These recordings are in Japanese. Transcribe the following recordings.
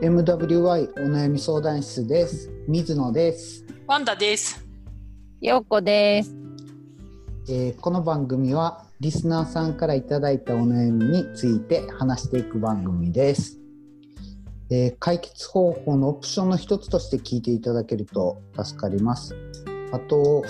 MWI お悩み相談室です。水野です。ワンダです。ようこです。えーこの番組はリスナーさんからいただいたお悩みについて話していく番組です。えー解決方法のオプションの一つとして聞いていただけると助かります。あと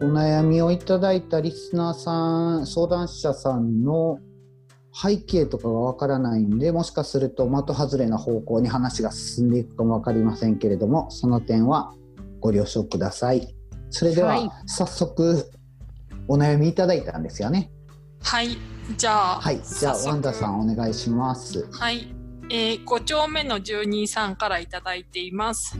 お悩みをいただいたリスナーさん相談者さんの背景とかがわからないんでもしかすると的外れな方向に話が進んでいくかも分かりませんけれどもその点はご了承くださいそれでは、はい早速お悩みいただいたんですよねはい。じゃあ。はいじゃあワンダさんお願いしますはい。えー、5丁目の住人さんからいただいています。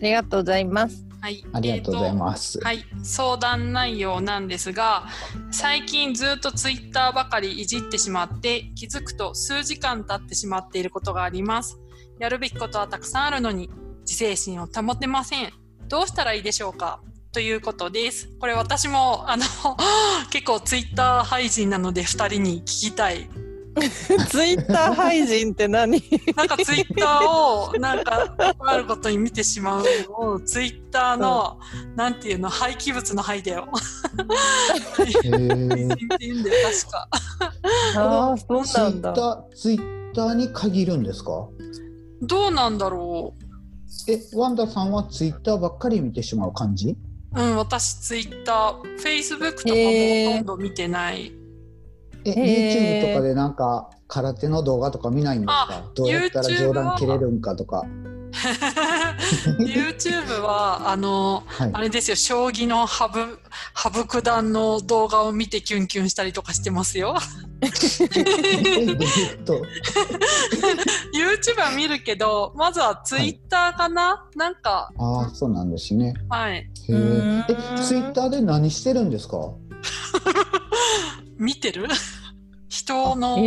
ありがとうございます。はい。ありがとうございす。ます、はい、相談内容なんですが最近ずっとツイッターばかりいじってしまって気づくと数時間経ってしまっていることがあります。やるべきことはたくさんあるのに自制心を保てません。どうしたらいいでしょうか？ということです。これ私もあの 結構ツイッター廃人なので2人に聞きたい ツイッター廃人って何？なんかツイッターをなんかあることに見てしまうのをツイッターの、なんていうの廃棄物の廃だよ って言うんだよ確か。ああ、そうツイなんだ。ッターツイッターに限るんですか？どうなんだろえワンダさんはツイッターばっかり見てしまう感じ？う。うん、私ツイッター、フェイスブックとかもほとんど見てない。え、へー。YouTube とかでなんか空手の動画とか見ないんですか？あどうやったら上段切れるんかとか。YouTube はあのはい。あれですよ、将棋の羽生羽生九段の動画を見てキュンキュンしたりとかしてますよ。YouTube は見るけど、まずはツイッターかな、なんか、ああそうなんですね。はい、えん。えツイッターで何してるんですか？こ見てる？人の、へ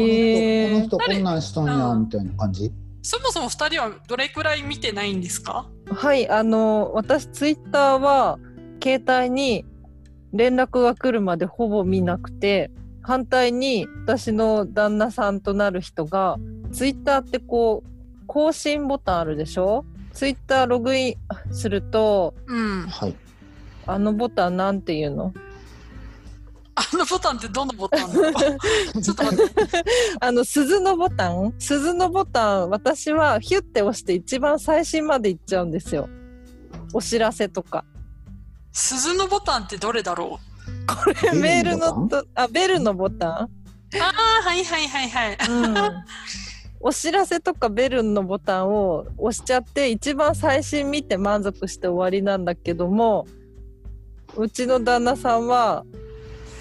ーの人こんなんしとんやみたいな感じ？そもそも2人はどれくらい見てないんですか？はい、あの私ツイッターは携帯に連絡が来るまでほぼ見なくて、反対に私の旦那さんとなる人がツイッターってこう更新ボタンあるでしょ？ツイッターログインするとうん。はいあのボタンなんていうの？あのボタンってどのボタン ちょっと待って。あの鈴のボタン？鈴のボタン私はヒュッて押して一番最新まで行っちゃうんですよ。お知らせとか。鈴のボタンってどれだろう？これベメールルのとあベルのボタああ、はいはいはいはい。ン、うん、お知らせとかベルのボタンを押しちゃって一番最新見て満足して終わりなんだけどもうちの旦那さんは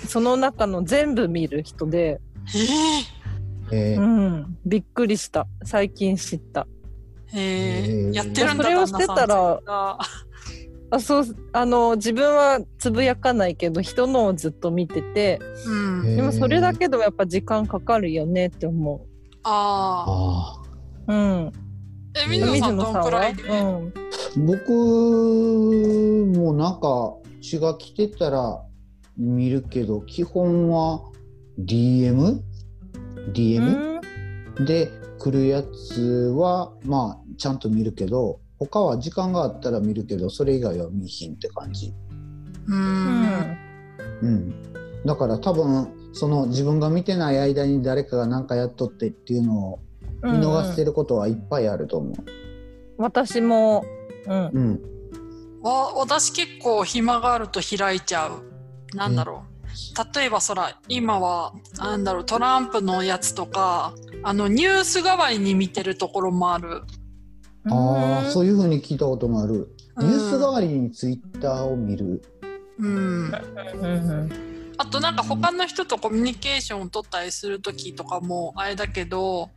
その中の全部見る人で、ええーうん、びっくりした最近知ったへーー、やってるんだそれをしてたらあそうあの自分はつぶやかないけど人のをずっと見ててうん。でもそれだけでもやっぱ時間かかるよねって思ああ。あう。うん。え、水野さんどんくらいで、うん。ー僕もなんか血が来てたら見るけど基本は DM?DM? うんで来るやつはまあちゃんと見るけど他は時間があったら見るけどそれ以外は見ひんって感じ、う。うんん。うん、だから多分その自分が見てない間に誰かが何かやっとってっていうのを見逃してる。ることはいっぱいあると思私も。うん。う、うん、わ私結構暇があると開いちゃう。なんだろう。例えばそら、今は、なんだろう、トランプのやつとか、あの、ニュース代わりに見てるところもある。ああそういいうふうに聞いたこともある、うんニュース代わりにツイッターを見るうん。うん。うん。あとなんか他の人とコミュニケーションを取ったりする時とかもあれだけど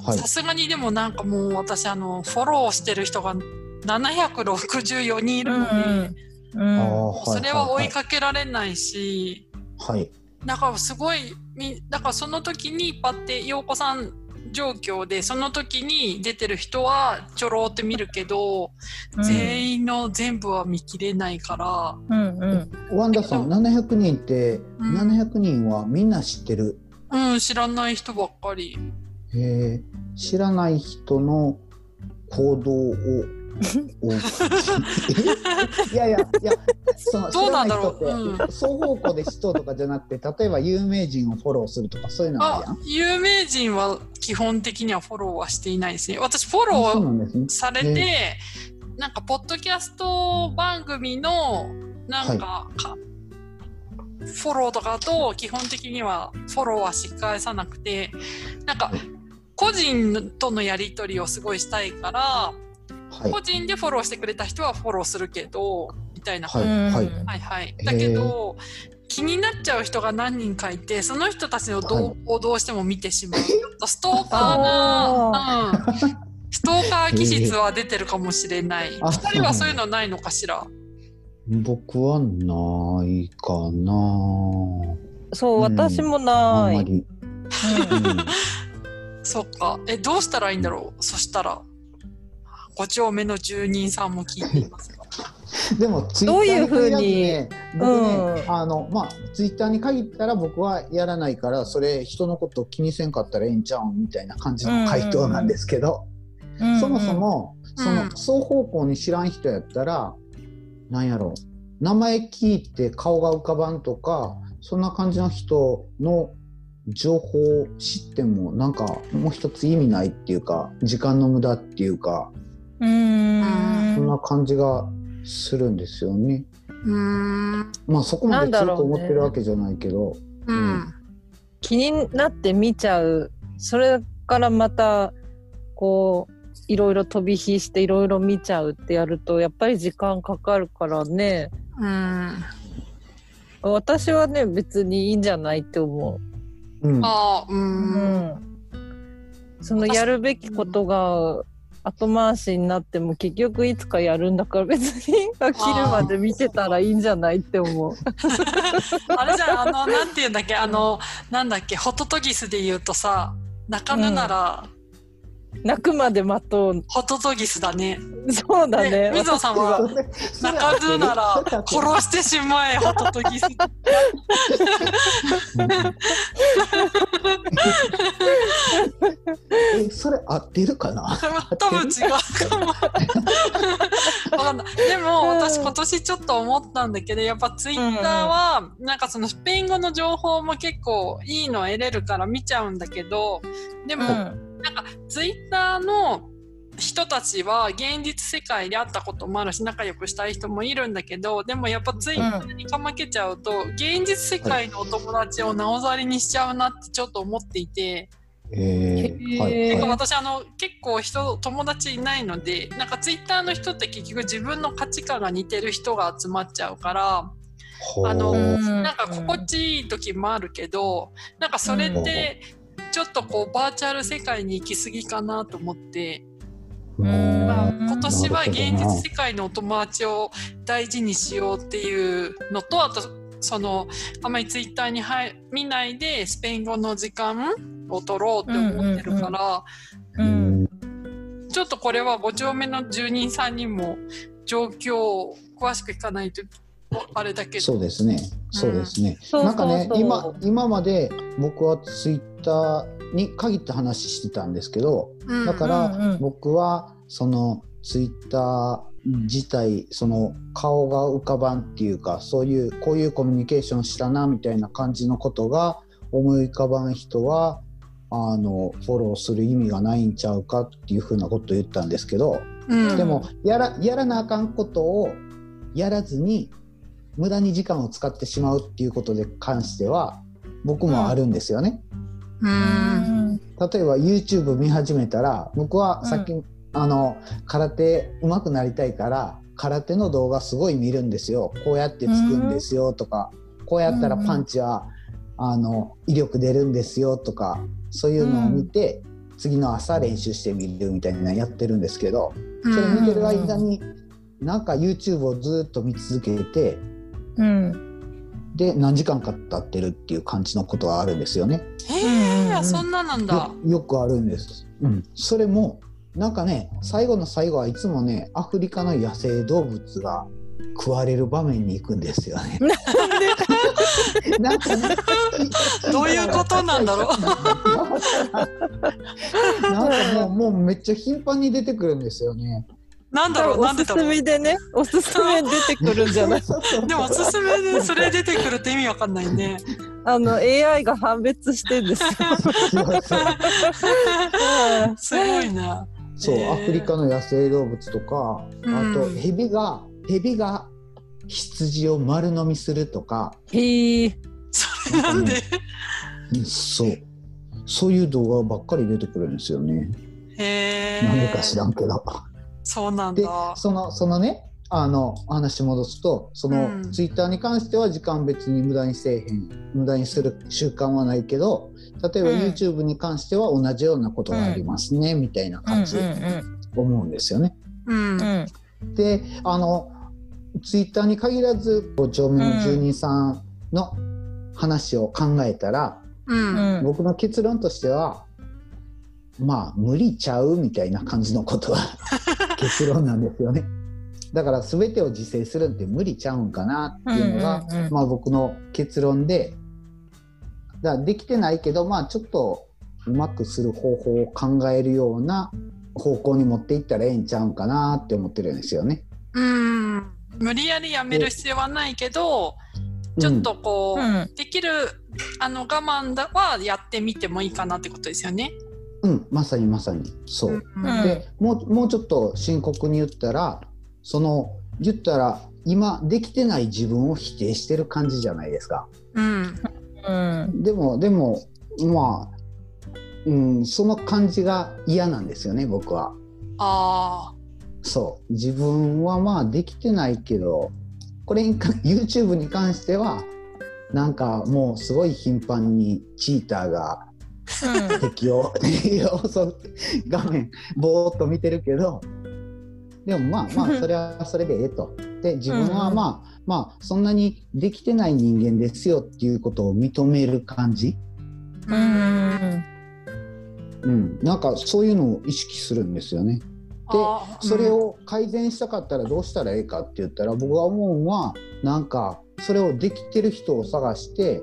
はいさすがにでもなんかもう私あのフォローしてる人が764人いるので、うん。ああはいそれは追いはかけられないし、いはい。だからすごいみだからその時にパッて陽子さん状況でその時に出てる人はちょろって見るけど、うん。全員の全部は見切れないから、うん。うん。ワンダさん700人って、うん。700人はみんな知ってる？うん、知らない人ばっかり。へえ知らない人の行動をお いやいやいやその知どうなんだろう？うん。双方向で人とかじゃなくて例えば有名人をフォローするとかそういうのあるやあん。有名人は基本的にはフォローはしていないですね。私フォロあそうーなんね。されて、なんかポッドキャスト番組のなんか,か、フォローとかと基本的にはフォローはし返さなくてなんかはい。個人とのやり取りをすごいしたいから、はい。個人でフォローしてくれた人はフォローするけどみたいな、はい。うん。はい。はいはい。だけど気になっちゃう人が何人かいてその人たちの動向をどうしても見てしまう、ちょっとストーカーな、うん、ストーカー気質は出てるかもしれない。あ二人はそういうのないのかしら？僕はないかな。そう、うん。私もあない。うん。そっか。え、どうしたらいいんだろう？そしたら。5丁目の住人さんも聞いていますか？でもツイどういうッターに限らずふうに？ね、僕ね、うん。あのまあツイッターに限ったら僕はやらないからそれ人のこと気にせんかったらええんちゃうんみたいな感じの回答なんですけど、うん。そもそもそのうん。双方向に知らん人やったら、なんやろう。名前聞いて顔が浮かばんとかそんな感じの人の情報を知ってもなんかもう一つ意味ないっていうか時間の無駄っていうかうんそんな感じがするんですよね。うーん。まあそこまで強く思ってるわけじゃないけど、うん。気になって見ちゃうそれからまたこういろいろ飛び火していろいろ見ちゃうってやるとやっぱり時間かかるからねうん。私はね別にいいんじゃないって思うんああ、う。う、うんん、そのやるべきことが後回しになっても結局いつかやるんだから別に飽き るまで見てたらいいんじゃないって思う。あれじゃん、あの、なんて言うんだっけ、あの、なんだっけ、ホトトギスで言うとさ、泣かぬなら、泣くまで待とう。ホトトギスだね。そうだね。ね水野さんは泣かずなら殺してしまえ、ホトトギス。えそれ合ってるかな？多分違うかも。わかんない。でも私今年ちょっと思ったんだけど、やっぱツイッターは、なんかそのスペイン語の情報も結構いいの得れるから見ちゃうんだけど、でも、うんツイッターの人たちは現実世界で会ったこともあるし仲良くしたい人もいるんだけどでもやっぱツイッターにかまけちゃうと、現実世界のお友達をなおざりにしちゃうなってちょっと思っていて。えーはいはい。私あの結構人友達いないのでなんかツイッターの人って結局自分の価値観が似てる人が集まっちゃうからあのうんなんか心地いい時もあるけどなんかそれってちょっとこうバーチャル世界に行き過ぎかなと思って、うん。まあうん。今年は現実世界のお友達を大事にしようっていうのとあとそのあまりツイッターに入見ないでスペイン語の時間を取ろうって思ってるから。ううん。んちょっとこれは5丁目の住人さんにも状況を詳しく聞かないとあれだけ。ど。そうですね。そうですね、そうなん。かねそうそう。今今まで僕はツイッターに限って話してたんですけどうん。だから僕はそのツイッター自体その顔が浮かばんっていうかそういうこういうコミュニケーションしたなみたいな感じのことが思い浮かばん人はあのフォローする意味がないんちゃうかっていうふうなことを言ったんですけどうん。でもやらやらなあかんことをやらずに無駄に時間を使ってしまうっていうことで関しては僕もあるんですよね。うん。例えば YouTube 見始めたら僕はさっき、あの空手上手くなりたいから空手の動画すごい見るんですよ。こうやってつくんですよとか、こうやったらパンチは、あの威力出るんですよとか。そういうのを見て、次の朝練習してみるみたいなのやってるんですけどそれ見てる間になんか YouTube をずっと見続けてうんで何時間か経ってるっていう感じのことはあるんですよね。へえ、うんそんななんだよ。よくあるんです。うん、それもなんかね最後の最後はいつもねアフリカの野生動物が食われる場面に行くんですよね。なんかねどういうことなんだろう なんかもうもうめっちゃ頻繁に出てくるんですよね。なんだろうおすなんでだろうすめでね、おすすめ出てくるんじゃない でもおすすめでそれ出てくるって意味わかんないね。あの、AI が判別してんですよ。すごいな。そう、へーアフリカの野生動物とか、うんあとヘビがヘビが羊を丸飲みするとか、へえ。それなんで？うんそうそういう動画ばっかり出てくるんですよね。へえ。なんでか知らんけど。そうなんでだ。そのそのねあの話戻すとその、うんツイッターに関しては時間別に無駄にせえへん無駄にする習慣はないけど例えばうん YouTube に関しては同じようなことがありますね、みたいなうん感じで思うんですよね。うん。うんうん。であのツイッターに限らず5丁目の住人さんの話を考えたら、う。うんん。僕の結論としてはまあ無理ちゃうみたいな感じのことは結論なんですよね。だから全てを自制するって無理ちゃうんかなっていうのが、うんうんうんまあ、僕の結論でだからできてないけどまあちょっとうまくする方法を考えるような方向に持っていったらええんちゃうんかなって思ってるんですよね。うん。無理やりやめる必要はないけど、ちょっとこう、うんできるあの我慢だはやってみてもいいかなってことですよね。うん、うんまさにまさにそう。うんでもうもうちょっと深刻に言ったらその言ったら今できてない自分を否定してる感じじゃないですか。うん。うん。でもでもまあ、うん、その感じが嫌なんですよね僕は。ああ。そう自分はまあできてないけどこれにか YouTube に関してはなんかもうすごい頻繁にチーターが敵を敵を画面ぼーっと見てるけどでもまあまあ それはそれでええと。で自分はまあまあそんなにできてない人間ですよっていうことを認める感じ、うん。うん。うん、なんかそういうのを意識するんですよね。であーそれ、を改善したかったらどうしたらいいかって言ったら僕が思うのはなんかそれをできてる人を探して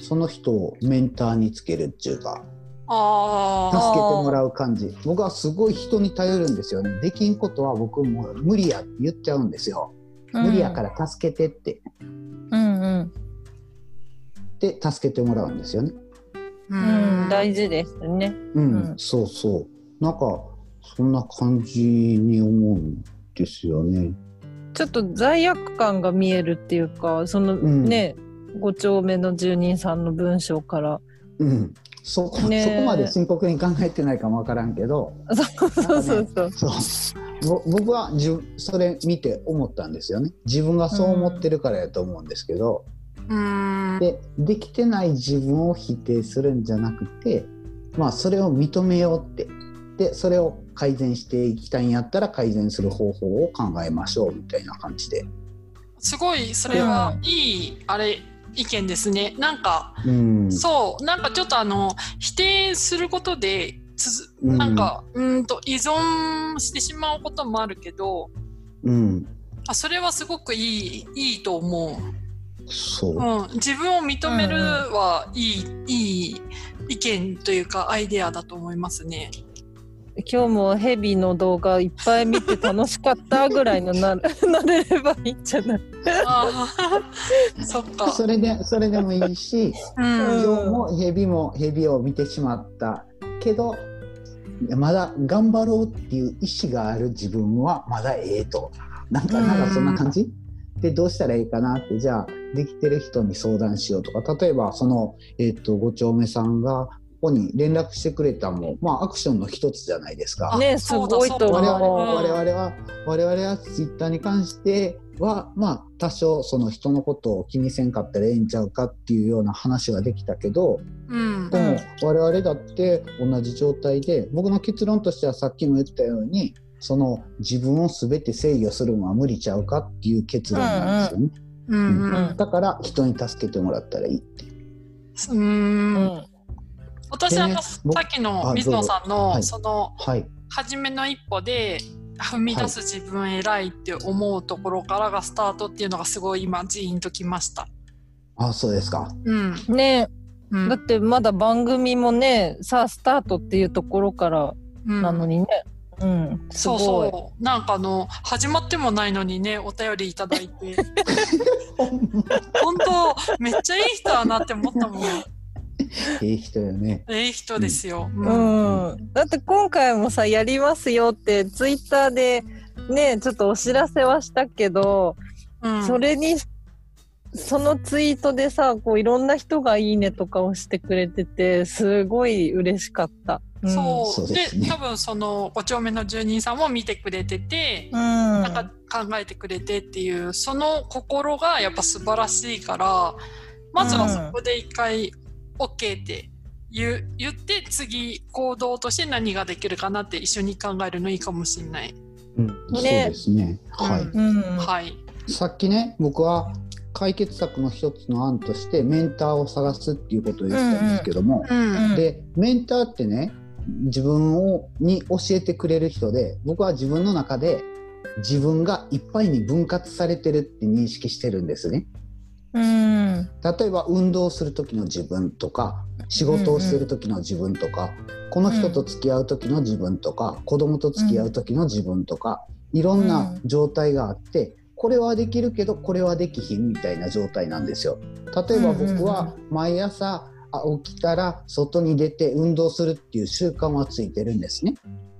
その人をメンターにつけるっていうかうんあ助あ。けてもらう感じ。僕はすごい人に頼るんですよね。できんことは僕もう無理やって言っちゃうんですよ、無理やから助けてって。うんうん。で助けてもらうんですよね。ううん。大事ですね。うん、うん。そうそう。なんかそんな感じに思うんですよね。ちょっと罪悪感が見えるっていうか、そのん。ね、5丁目の住人さんの文章から。うんそこねそこまで深刻に考えてないかもわからんけどそうそうそうそう。そうぼ僕はじゅそれ見て思ったんですよね自分がそう思ってるからやと思うんですけど、うん。でできてない自分を否定するんじゃなくてまあそれを認めようってでそれを改善していきたいんやったら改善する方法を考えましょうみたいな感じで。すごい、それはいい、あれ、意見ですね。なんか、うんそう、なんかちょっとあの、否定することで、つなんか、うーんと依存してしまうこともあるけど、うん、あそれはすごくいい、いいと思う。そう、うん、自分を認めるはいい、いい意見というかアイデアだと思いますね。今日もヘビの動画いっぱい見て楽しかったぐらいのな なれればいいんじゃない？ああ、そっか。それでそれでもいいしうん。今日もヘビもヘビを見てしまったけどまだ頑張ろうっていう意志がある自分はまだええと。なんかうん。なんかそんな感じ？でどうしたらいいかなってじゃあできてる人に相談しようとか。例えばその、えっと5丁目さんがここに連絡してくれたのもまあアクションの一つじゃないですか。あねすごいと思う。我々うん。は我々は我々はツイッターに関してはまあ多少その人のことを気にせんかったらええんちゃうかっていうような話ができたけどうん。でも我々だって同じ状態で僕の結論としてはさっきも言ったようにその自分を全て制御するのは無理ちゃうかっていう結論なんですよね、うんうんうん。だから人に助けてもらったらいいってう。うん。ん私はさ僕っきのあ水野さんの、はいそのはい初めの一歩で踏み出す自分偉いって思うところからがスタートっていうのがすごい今ジーンときました。あ、そうですか。うん。ねうんだってまだ番組もねさあスタートっていうところからうんなのにねうん、すそうごいそう。なんかあの、始まってもないのにね、お便りいただいて。本当めっちゃいい人だなって思ったもん。いい人よね。ええ人ですよ。ううん、だって今回もさやりますよってツイッターでねちょっとお知らせはしたけど、うん。それにそのツイートでさこういろんな人が「いいね」とか押してくれててすごい嬉しかった。うん、そう。でね。多分その5丁目の住人さんも見てくれてて、うん、なんか考えてくれてっていうその心がやっぱ素晴らしいからまずはそこで一回 OK って言う言って次行動として何ができるかなって一緒に考えるのいいかもしれない。うん、そうですね。はい。うんはい。さっきね、僕は解決策の一つの案としてメンターを探すっていうことを言ってたんですけども、うん。うんでメンターってね自分をに教えてくれる人で僕は自分の中で自分がいっぱいに分割されてるって認識してるんですね。うん例えば運動する時の自分とか仕事をしてる時の自分とか、この人と付き合う時の自分とか、子供と付き合う時の自分とか、いろんな状態があってこれはできるけどこれはできひんみたいな状態なんですよ。例えば僕は毎朝あ起きたら外に出て運動するっていう習慣はついてるんですね。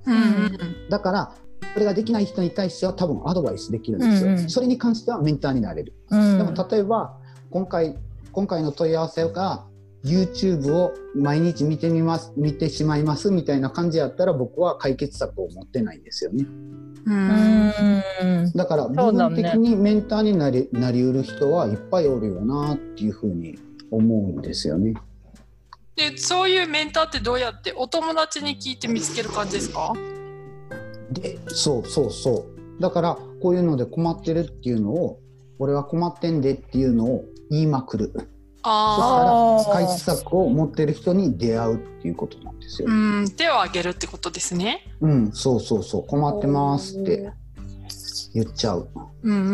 うん。だからこれができない人に対しては多分アドバイスできるんですよ。うんうんそれに関してはメンターになれる。うんでも例えば今回今回の問い合わせが YouTube を毎日見てみます見てしまいますみたいな感じやったら僕は解決策を持ってないんですよね。う。うんんだから部分的にメンターになりなりうる人はいっぱいおるよなっていうふうに思うんですよね。で、そういうメンターってどうやってお友達に聞いて見つける感じですか？でそうそうそうだからこういうので困ってるっていうのを俺は困ってんでっていうのを言いまくる。あそしたら解決策を持ってる人に出会うっていうことなんですよあ。。うん。手を挙げるってことですね。うん、そうそうそう困ってますって言っちゃう。うんうん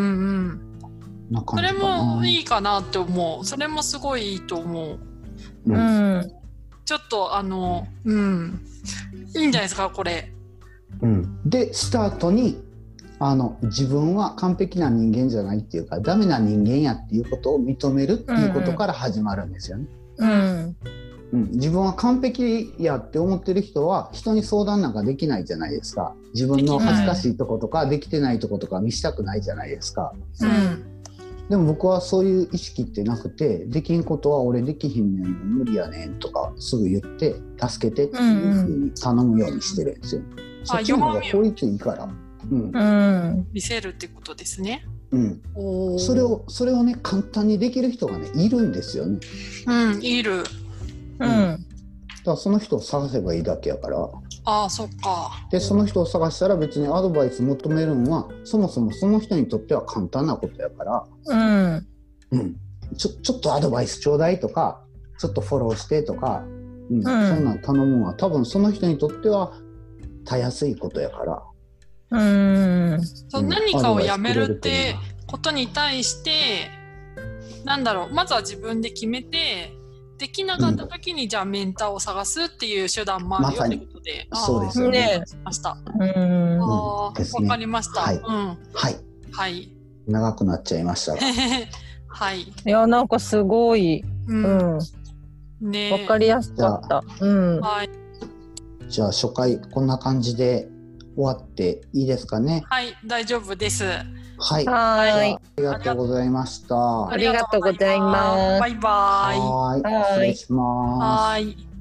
うん。それ。もいいかなって思う。それもすごいいいと思う。ううんんちょっとあの、うん。いいんじゃないですか、これ。うん、でスタートにあの自分は完璧な人間じゃないっていうかダメな人間やっていうことを認めるっていうことから始まるんですよね。うん。うん、自分は完璧やって思ってる人は人に相談なんかできないじゃないですか。自分の恥ずかしいとことかできてないとことか見したくないじゃないですか。うん。でも僕はそういう意識ってなくてできんことは俺できひんねん無理やねんとかすぐ言って助けてっていうふうに頼むようにしてるんですよ、そっちの方が効率いいからうん。うん。見せるってことですね。うん。それ。をそれをね簡単にできる人がねいるんですよね。うん、いる。うん。だからその人を探せばいいだけやから。ああ、そっか。でその人を探したら別にアドバイス求めるのはそもそもその人にとっては簡単なことやから、うん。うん、ちょちょっとアドバイスちょうだいとかちょっとフォローしてとか、うん。そんなん頼むのは多分その人にとってはたやすいことやから。うんそううん何かをやめるってことに対して、なんだろう、まずは自分で決めて、できなかった時に、じゃあメンターを探すっていう手段もあるよってことで。まそうですよねあーわかりました。うんああ、ですねわかりました。はいうん。はいはい。長くなっちゃいましたが はい。いやなんかすごい、う。うんん、ねわかりやすかった。うん、はい。じゃあ初回こんな感じで終わっていいですかね？はい、大丈夫です。はいあはーい。りがとうございましたありがとうございますバイバイ。はーい失礼しますはーい。